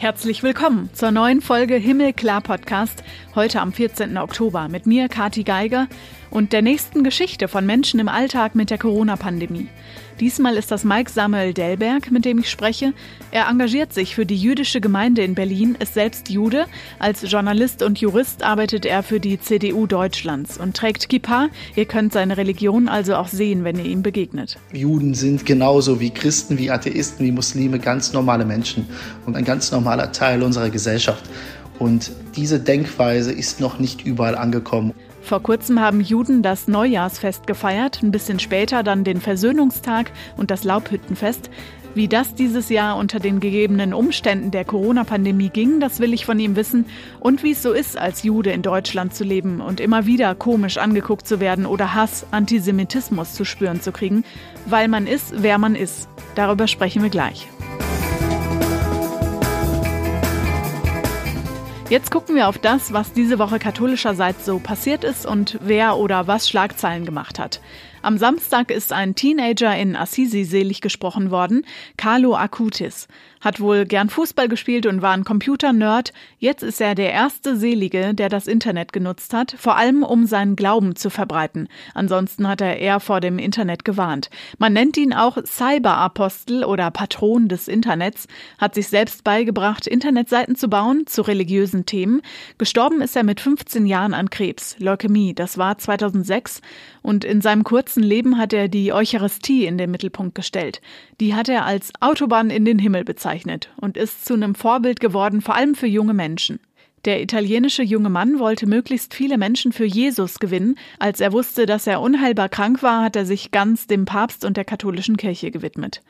Herzlich willkommen zur neuen Folge Himmelklar Podcast, heute am 14. Oktober mit mir, Kati Geiger, und der nächsten Geschichte von Menschen im Alltag mit der Corona-Pandemie. Diesmal ist das Mike Samuel Delberg, mit dem ich spreche. Er engagiert sich für die jüdische Gemeinde in Berlin, ist selbst Jude. Als Journalist und Jurist arbeitet er für die CDU Deutschlands und trägt Kippa. Ihr könnt seine Religion also auch sehen, wenn ihr ihm begegnet. Juden sind genauso wie Christen, wie Atheisten, wie Muslime ganz normale Menschen und ein ganz normaler Teil unserer Gesellschaft. Und diese Denkweise ist noch nicht überall angekommen. Vor kurzem haben Juden das Neujahrsfest gefeiert, ein bisschen später dann den Versöhnungstag und das Laubhüttenfest. Wie das dieses Jahr unter den gegebenen Umständen der Corona-Pandemie ging, das will ich von ihm wissen. Und wie es so ist, als Jude in Deutschland zu leben und immer wieder komisch angeguckt zu werden oder Hass, Antisemitismus zu spüren zu kriegen, weil man ist, wer man ist. Darüber sprechen wir gleich. Jetzt gucken wir auf das, was diese Woche katholischerseits so passiert ist und wer oder was Schlagzeilen gemacht hat. Am Samstag ist ein Teenager in Assisi selig gesprochen worden, Carlo Acutis. Hat wohl gern Fußball gespielt und war ein Computer-Nerd. Jetzt ist er der erste Selige, der das Internet genutzt hat, vor allem um seinen Glauben zu verbreiten. Ansonsten hat er eher vor dem Internet gewarnt. Man nennt ihn auch Cyberapostel oder Patron des Internets, hat sich selbst beigebracht, Internetseiten zu bauen zu religiösen Themen. Gestorben ist er mit 15 Jahren an Krebs, Leukämie. Das war 2006 und in seinem kurzen Leben hat er die Eucharistie in den Mittelpunkt gestellt. Die hat er als Autobahn in den Himmel bezeichnet und ist zu einem Vorbild geworden, vor allem für junge Menschen. Der italienische junge Mann wollte möglichst viele Menschen für Jesus gewinnen. Als er wusste, dass er unheilbar krank war, hat er sich ganz dem Papst und der katholischen Kirche gewidmet.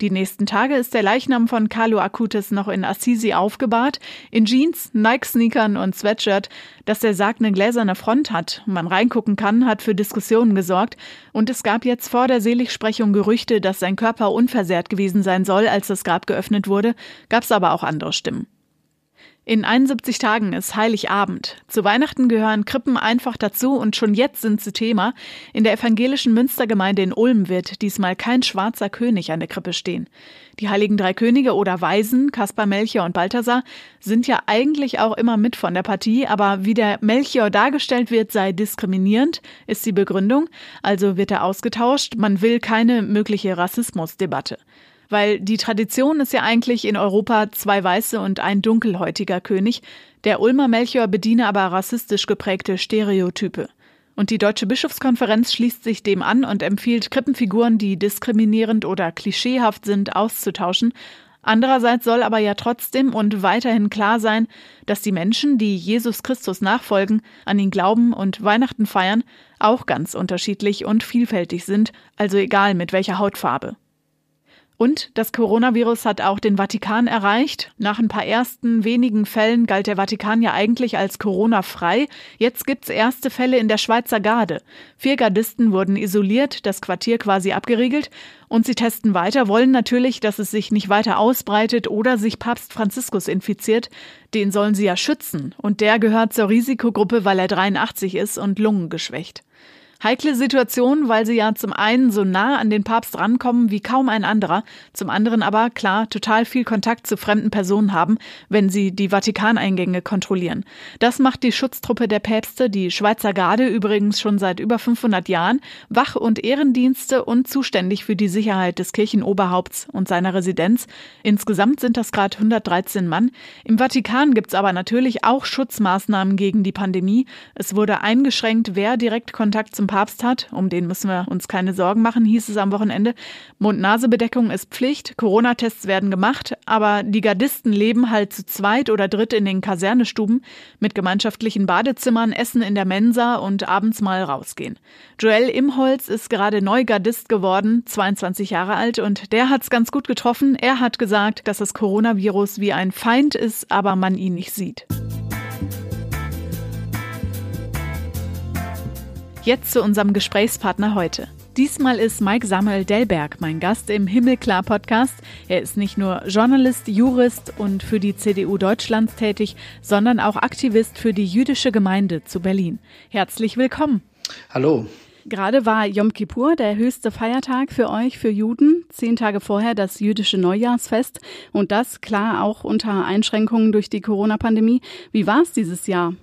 Die nächsten Tage ist der Leichnam von Carlo Acutis noch in Assisi aufgebahrt, in Jeans, Nike-Sneakern und Sweatshirt. Dass der Sarg eine gläserne Front hat man reingucken kann, hat für Diskussionen gesorgt. Und es gab jetzt vor der Seligsprechung Gerüchte, dass sein Körper unversehrt gewesen sein soll, als das Grab geöffnet wurde. Gab es aber auch andere Stimmen. In 71 Tagen ist Heiligabend. Zu Weihnachten gehören Krippen einfach dazu und schon jetzt sind sie Thema. In der evangelischen Münstergemeinde in Ulm wird diesmal kein schwarzer König an der Krippe stehen. Die heiligen drei Könige oder Weisen, Kaspar, Melchior und Balthasar, sind ja eigentlich auch immer mit von der Partie, aber wie der Melchior dargestellt wird, sei diskriminierend, ist die Begründung. Also wird er ausgetauscht. Man will keine mögliche Rassismusdebatte. Weil die Tradition ist ja eigentlich in Europa zwei weiße und ein dunkelhäutiger König. Der Ulmer Melchior bediene aber rassistisch geprägte Stereotype. Und die Deutsche Bischofskonferenz schließt sich dem an und empfiehlt Krippenfiguren, die diskriminierend oder klischeehaft sind, auszutauschen. Andererseits soll aber ja trotzdem und weiterhin klar sein, dass die Menschen, die Jesus Christus nachfolgen, an ihn glauben und Weihnachten feiern, auch ganz unterschiedlich und vielfältig sind, also egal mit welcher Hautfarbe. Und das Coronavirus hat auch den Vatikan erreicht. Nach ein paar ersten wenigen Fällen galt der Vatikan ja eigentlich als Corona-frei. Jetzt gibt's erste Fälle in der Schweizer Garde. Vier Gardisten wurden isoliert, das Quartier quasi abgeriegelt. Und sie testen weiter, wollen natürlich, dass es sich nicht weiter ausbreitet oder sich Papst Franziskus infiziert. Den sollen sie ja schützen. Und der gehört zur Risikogruppe, weil er 83 ist und lungengeschwächt. Heikle Situation, weil sie ja zum einen so nah an den Papst rankommen wie kaum ein anderer, zum anderen aber klar total viel Kontakt zu fremden Personen haben, wenn sie die Vatikaneingänge kontrollieren. Das macht die Schutztruppe der Päpste, die Schweizer Garde übrigens schon seit über 500 Jahren, Wach- und Ehrendienste und zuständig für die Sicherheit des Kirchenoberhaupts und seiner Residenz. Insgesamt sind das gerade 113 Mann. Im Vatikan gibt's aber natürlich auch Schutzmaßnahmen gegen die Pandemie. Es wurde eingeschränkt, wer direkt Kontakt zum Papst hat. Um den müssen wir uns keine Sorgen machen, hieß es am Wochenende. Mund-Nase-Bedeckung ist Pflicht, Corona-Tests werden gemacht, aber die Gardisten leben halt zu zweit oder dritt in den Kasernestuben mit gemeinschaftlichen Badezimmern, Essen in der Mensa und abends mal rausgehen. Joel Imholz ist gerade Neugardist geworden, 22 Jahre alt und der hat's ganz gut getroffen. Er hat gesagt, dass das Coronavirus wie ein Feind ist, aber man ihn nicht sieht. Jetzt zu unserem Gesprächspartner heute. Diesmal ist Mike Samuel Delberg mein Gast im Himmelklar Podcast. Er ist nicht nur Journalist, Jurist und für die CDU Deutschlands tätig, sondern auch Aktivist für die jüdische Gemeinde zu Berlin. Herzlich willkommen. Hallo. Gerade war Yom Kippur, der höchste Feiertag für euch, für Juden. zehn Tage vorher das jüdische Neujahrsfest und das klar auch unter Einschränkungen durch die Corona-Pandemie. Wie war es dieses Jahr?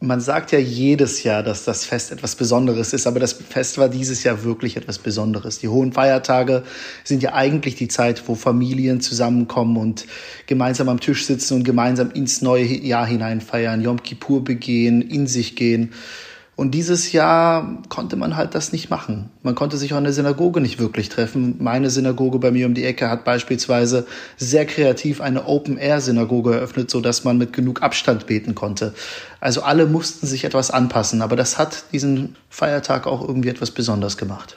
Man sagt ja jedes Jahr, dass das Fest etwas Besonderes ist, aber das Fest war dieses Jahr wirklich etwas Besonderes. Die hohen Feiertage sind ja eigentlich die Zeit, wo Familien zusammenkommen und gemeinsam am Tisch sitzen und gemeinsam ins neue Jahr hinein feiern, Yom Kippur begehen, in sich gehen. Und dieses Jahr konnte man halt das nicht machen. Man konnte sich auch in der Synagoge nicht wirklich treffen. Meine Synagoge bei mir um die Ecke hat beispielsweise sehr kreativ eine Open-Air-Synagoge eröffnet, so dass man mit genug Abstand beten konnte. Also alle mussten sich etwas anpassen, aber das hat diesen Feiertag auch irgendwie etwas besonders gemacht.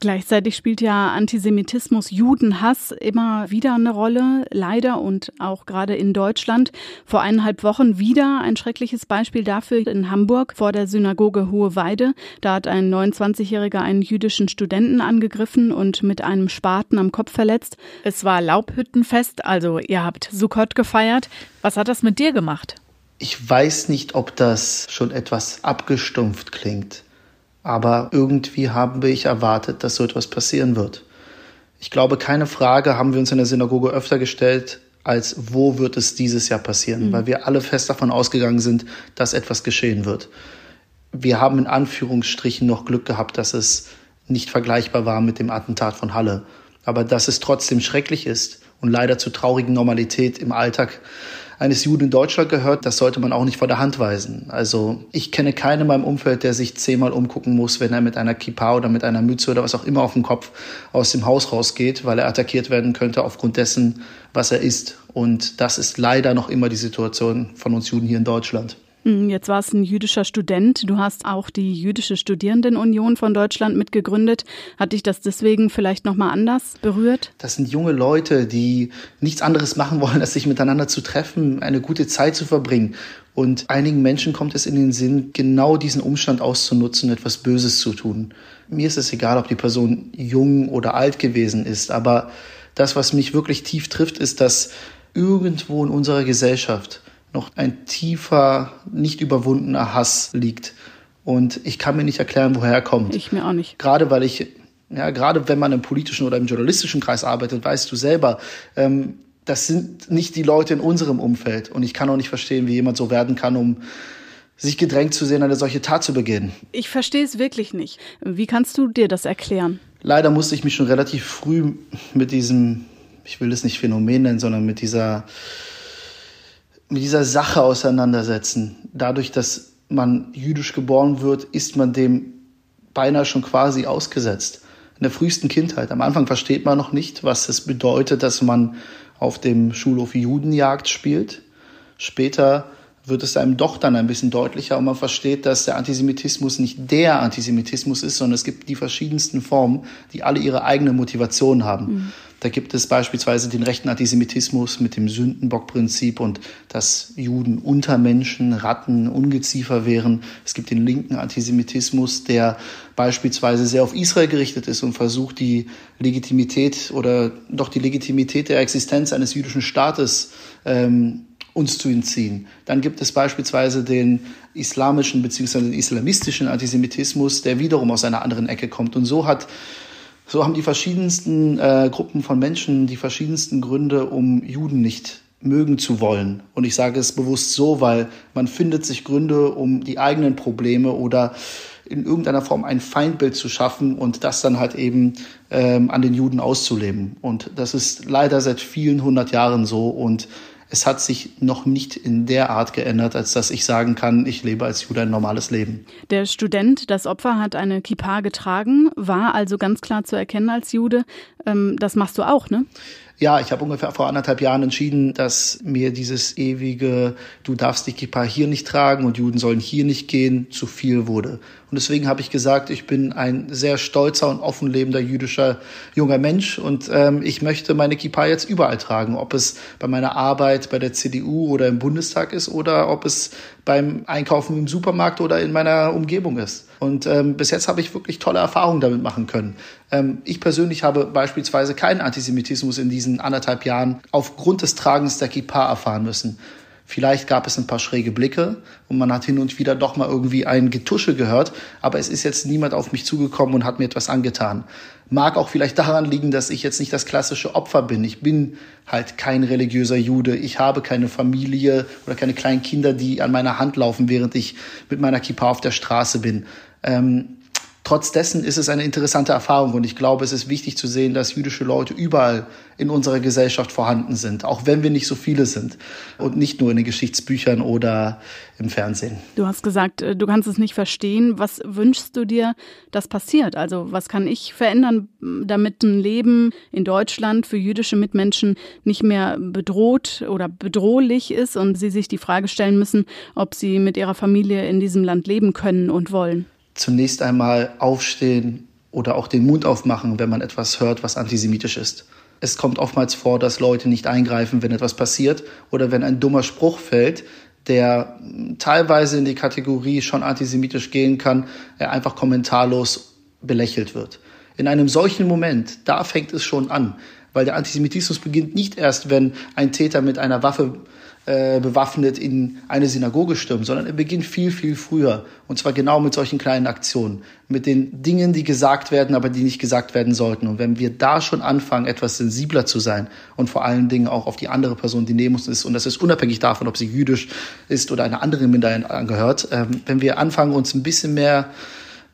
Gleichzeitig spielt ja Antisemitismus, Judenhass immer wieder eine Rolle, leider und auch gerade in Deutschland. Vor eineinhalb Wochen wieder ein schreckliches Beispiel dafür in Hamburg vor der Synagoge Hohe Weide. Da hat ein 29-Jähriger einen jüdischen Studenten angegriffen und mit einem Spaten am Kopf verletzt. Es war Laubhüttenfest, also ihr habt Sukkot gefeiert. Was hat das mit dir gemacht? Ich weiß nicht, ob das schon etwas abgestumpft klingt. Aber irgendwie haben wir erwartet, dass so etwas passieren wird. Ich glaube, keine Frage haben wir uns in der Synagoge öfter gestellt, als wo wird es dieses Jahr passieren, mhm. weil wir alle fest davon ausgegangen sind, dass etwas geschehen wird. Wir haben in Anführungsstrichen noch Glück gehabt, dass es nicht vergleichbar war mit dem Attentat von Halle. Aber dass es trotzdem schrecklich ist und leider zu traurigen Normalität im Alltag eines Juden in Deutschland gehört, das sollte man auch nicht vor der Hand weisen. Also ich kenne keinen in meinem Umfeld, der sich zehnmal umgucken muss, wenn er mit einer Kippa oder mit einer Mütze oder was auch immer auf dem Kopf aus dem Haus rausgeht, weil er attackiert werden könnte aufgrund dessen, was er ist. Und das ist leider noch immer die Situation von uns Juden hier in Deutschland. Hm, jetzt war es ein jüdischer Student. Du hast auch die Jüdische Studierendenunion von Deutschland mitgegründet. Hat dich das deswegen vielleicht nochmal anders berührt? Das sind junge Leute, die nichts anderes machen wollen, als sich miteinander zu treffen, eine gute Zeit zu verbringen. Und einigen Menschen kommt es in den Sinn, genau diesen Umstand auszunutzen, etwas Böses zu tun. Mir ist es egal, ob die Person jung oder alt gewesen ist, aber das, was mich wirklich tief trifft, ist, dass irgendwo in unserer Gesellschaft noch ein tiefer, nicht überwundener Hass liegt. Und ich kann mir nicht erklären, woher er kommt. Ich mir auch nicht. Gerade weil ich, ja, gerade wenn man im politischen oder im journalistischen Kreis arbeitet, weißt du selber, ähm, das sind nicht die Leute in unserem Umfeld. Und ich kann auch nicht verstehen, wie jemand so werden kann, um sich gedrängt zu sehen, eine solche Tat zu begehen. Ich verstehe es wirklich nicht. Wie kannst du dir das erklären? Leider musste ich mich schon relativ früh mit diesem, ich will es nicht Phänomen nennen, sondern mit dieser mit dieser Sache auseinandersetzen. Dadurch, dass man jüdisch geboren wird, ist man dem beinahe schon quasi ausgesetzt. In der frühesten Kindheit. Am Anfang versteht man noch nicht, was es bedeutet, dass man auf dem Schulhof Judenjagd spielt. Später wird es einem doch dann ein bisschen deutlicher und man versteht, dass der Antisemitismus nicht der Antisemitismus ist, sondern es gibt die verschiedensten Formen, die alle ihre eigene Motivation haben. Mhm. Da gibt es beispielsweise den rechten Antisemitismus mit dem Sündenbockprinzip und dass Juden Untermenschen, Ratten, Ungeziefer wären. Es gibt den linken Antisemitismus, der beispielsweise sehr auf Israel gerichtet ist und versucht, die Legitimität oder doch die Legitimität der Existenz eines jüdischen Staates ähm, uns zu entziehen. Dann gibt es beispielsweise den islamischen bzw. den islamistischen Antisemitismus, der wiederum aus einer anderen Ecke kommt. Und so hat so haben die verschiedensten äh, Gruppen von Menschen die verschiedensten Gründe, um Juden nicht mögen zu wollen. Und ich sage es bewusst so, weil man findet sich Gründe, um die eigenen Probleme oder in irgendeiner Form ein Feindbild zu schaffen und das dann halt eben ähm, an den Juden auszuleben. Und das ist leider seit vielen hundert Jahren so. Und es hat sich noch nicht in der Art geändert, als dass ich sagen kann, ich lebe als Jude ein normales Leben. Der Student, das Opfer, hat eine Kippa getragen, war also ganz klar zu erkennen als Jude. Ähm, das machst du auch, ne? Ja, ich habe ungefähr vor anderthalb Jahren entschieden, dass mir dieses ewige, du darfst die Kippa hier nicht tragen und Juden sollen hier nicht gehen, zu viel wurde. Und deswegen habe ich gesagt, ich bin ein sehr stolzer und offen lebender jüdischer junger Mensch und ähm, ich möchte meine Kippa jetzt überall tragen, ob es bei meiner Arbeit bei der CDU oder im Bundestag ist oder ob es beim Einkaufen im Supermarkt oder in meiner Umgebung ist. Und ähm, bis jetzt habe ich wirklich tolle Erfahrungen damit machen können. Ähm, ich persönlich habe beispielsweise keinen Antisemitismus in diesen anderthalb Jahren aufgrund des Tragens der Kippa erfahren müssen. Vielleicht gab es ein paar schräge Blicke und man hat hin und wieder doch mal irgendwie ein Getusche gehört, aber es ist jetzt niemand auf mich zugekommen und hat mir etwas angetan. Mag auch vielleicht daran liegen, dass ich jetzt nicht das klassische Opfer bin. Ich bin halt kein religiöser Jude. Ich habe keine Familie oder keine kleinen Kinder, die an meiner Hand laufen, während ich mit meiner Kippa auf der Straße bin. Ähm, Trotz dessen ist es eine interessante Erfahrung und ich glaube, es ist wichtig zu sehen, dass jüdische Leute überall in unserer Gesellschaft vorhanden sind, auch wenn wir nicht so viele sind und nicht nur in den Geschichtsbüchern oder im Fernsehen. Du hast gesagt, äh, du kannst es nicht verstehen. Was wünschst du dir, dass passiert? Also was kann ich verändern, damit ein Leben in Deutschland für jüdische Mitmenschen nicht mehr bedroht oder bedrohlich ist und sie sich die Frage stellen müssen, ob sie mit ihrer Familie in diesem Land leben können und wollen? Zunächst einmal aufstehen oder auch den Mund aufmachen, wenn man etwas hört, was antisemitisch ist. Es kommt oftmals vor, dass Leute nicht eingreifen, wenn etwas passiert oder wenn ein dummer Spruch fällt, der teilweise in die Kategorie schon antisemitisch gehen kann, er einfach kommentarlos belächelt wird. In einem solchen Moment, da fängt es schon an, weil der Antisemitismus beginnt nicht erst, wenn ein Täter mit einer Waffe äh, bewaffnet in eine Synagoge stürmen, sondern er beginnt viel, viel früher. Und zwar genau mit solchen kleinen Aktionen. Mit den Dingen, die gesagt werden, aber die nicht gesagt werden sollten. Und wenn wir da schon anfangen, etwas sensibler zu sein und vor allen Dingen auch auf die andere Person, die neben uns ist, und das ist unabhängig davon, ob sie jüdisch ist oder einer anderen Minderheit angehört, ähm, wenn wir anfangen, uns ein bisschen mehr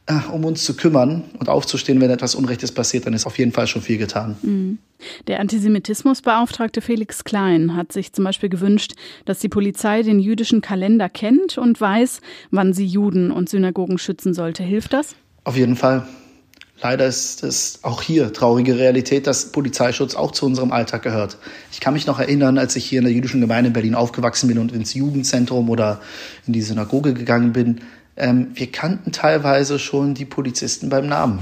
äh, um uns zu kümmern und aufzustehen, wenn etwas Unrechtes passiert, dann ist auf jeden Fall schon viel getan. Mhm. Der Antisemitismusbeauftragte Felix Klein hat sich zum Beispiel gewünscht, dass die Polizei den jüdischen Kalender kennt und weiß, wann sie Juden und Synagogen schützen sollte. Hilft das? Auf jeden Fall. Leider ist es auch hier traurige Realität, dass Polizeischutz auch zu unserem Alltag gehört. Ich kann mich noch erinnern, als ich hier in der jüdischen Gemeinde in Berlin aufgewachsen bin und ins Jugendzentrum oder in die Synagoge gegangen bin, ähm, wir kannten teilweise schon die Polizisten beim Namen,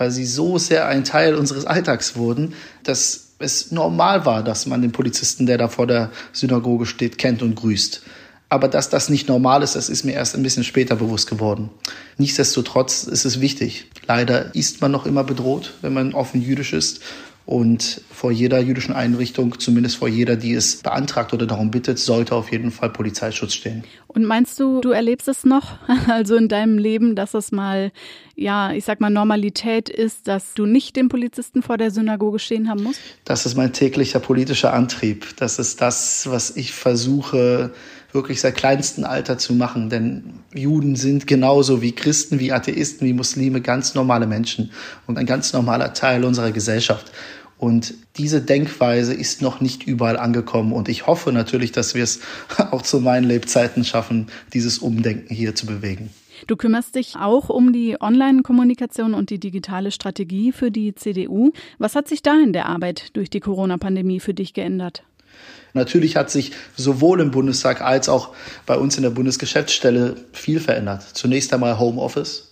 weil sie so sehr ein Teil unseres Alltags wurden, dass es normal war, dass man den Polizisten, der da vor der Synagoge steht, kennt und grüßt. Aber dass das nicht normal ist, das ist mir erst ein bisschen später bewusst geworden. Nichtsdestotrotz ist es wichtig. Leider ist man noch immer bedroht, wenn man offen jüdisch ist und vor jeder jüdischen Einrichtung, zumindest vor jeder, die es beantragt oder darum bittet, sollte auf jeden Fall Polizeischutz stehen. Und meinst du, du erlebst es noch, also in deinem Leben, dass es mal, ja, ich sag mal, Normalität ist, dass du nicht den Polizisten vor der Synagoge stehen haben musst? Das ist mein täglicher politischer Antrieb. Das ist das, was ich versuche, wirklich seit kleinstem Alter zu machen. Denn Juden sind genauso wie Christen, wie Atheisten, wie Muslime ganz normale Menschen und ein ganz normaler Teil unserer Gesellschaft. Und diese Denkweise ist noch nicht überall angekommen. Und ich hoffe natürlich, dass wir es auch zu meinen Lebzeiten schaffen, dieses Umdenken hier zu bewegen. Du kümmerst dich auch um die Online-Kommunikation und die digitale Strategie für die CDU. Was hat sich da in der Arbeit durch die Corona-Pandemie für dich geändert? Natürlich hat sich sowohl im Bundestag als auch bei uns in der Bundesgeschäftsstelle viel verändert. Zunächst einmal Homeoffice.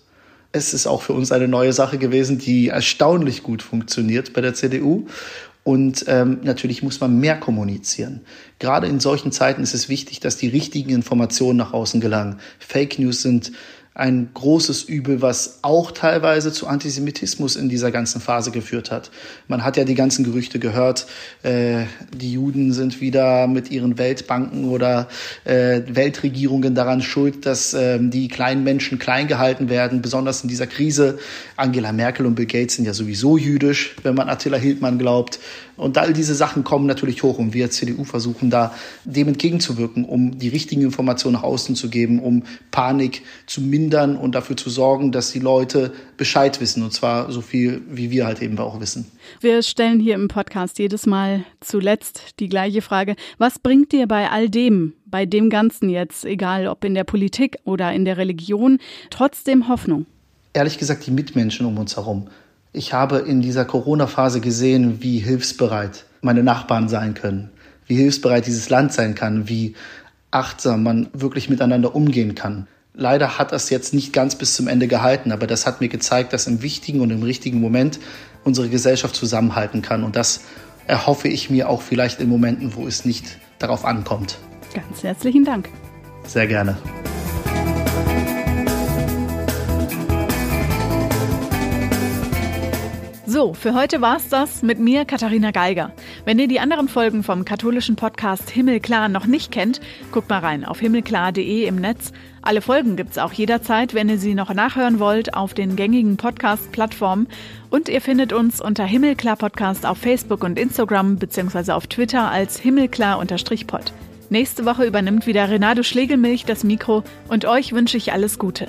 Es ist auch für uns eine neue Sache gewesen, die erstaunlich gut funktioniert bei der CDU. Und ähm, natürlich muss man mehr kommunizieren. Gerade in solchen Zeiten ist es wichtig, dass die richtigen Informationen nach außen gelangen. Fake News sind ein großes Übel, was auch teilweise zu Antisemitismus in dieser ganzen Phase geführt hat. Man hat ja die ganzen Gerüchte gehört, äh, die Juden sind wieder mit ihren Weltbanken oder äh, Weltregierungen daran schuld, dass äh, die kleinen Menschen klein gehalten werden, besonders in dieser Krise. Angela Merkel und Bill Gates sind ja sowieso jüdisch, wenn man Attila Hildmann glaubt. Und all diese Sachen kommen natürlich hoch und wir als CDU versuchen da dem entgegenzuwirken, um die richtigen Informationen nach außen zu geben, um Panik zu mindern und dafür zu sorgen, dass die Leute Bescheid wissen und zwar so viel, wie wir halt eben auch wissen. Wir stellen hier im Podcast jedes Mal zuletzt die gleiche Frage. Was bringt dir bei all dem, bei dem Ganzen jetzt, egal ob in der Politik oder in der Religion, trotzdem Hoffnung? Ehrlich gesagt, die Mitmenschen um uns herum ich habe in dieser Corona-Phase gesehen, wie hilfsbereit meine Nachbarn sein können, wie hilfsbereit dieses Land sein kann, wie achtsam man wirklich miteinander umgehen kann. Leider hat das jetzt nicht ganz bis zum Ende gehalten, aber das hat mir gezeigt, dass im wichtigen und im richtigen Moment unsere Gesellschaft zusammenhalten kann. Und das erhoffe ich mir auch vielleicht in Momenten, wo es nicht darauf ankommt. Ganz herzlichen Dank. Sehr gerne. So, für heute war's das mit mir, Katharina Geiger. Wenn ihr die anderen Folgen vom katholischen Podcast Himmelklar noch nicht kennt, guckt mal rein auf himmelklar.de im Netz. Alle Folgen gibt's auch jederzeit, wenn ihr sie noch nachhören wollt, auf den gängigen Podcast-Plattformen. Und ihr findet uns unter Himmelklar Podcast auf Facebook und Instagram bzw. auf Twitter als Himmelklar-Pod. Nächste Woche übernimmt wieder Renato Schlegelmilch das Mikro und euch wünsche ich alles Gute.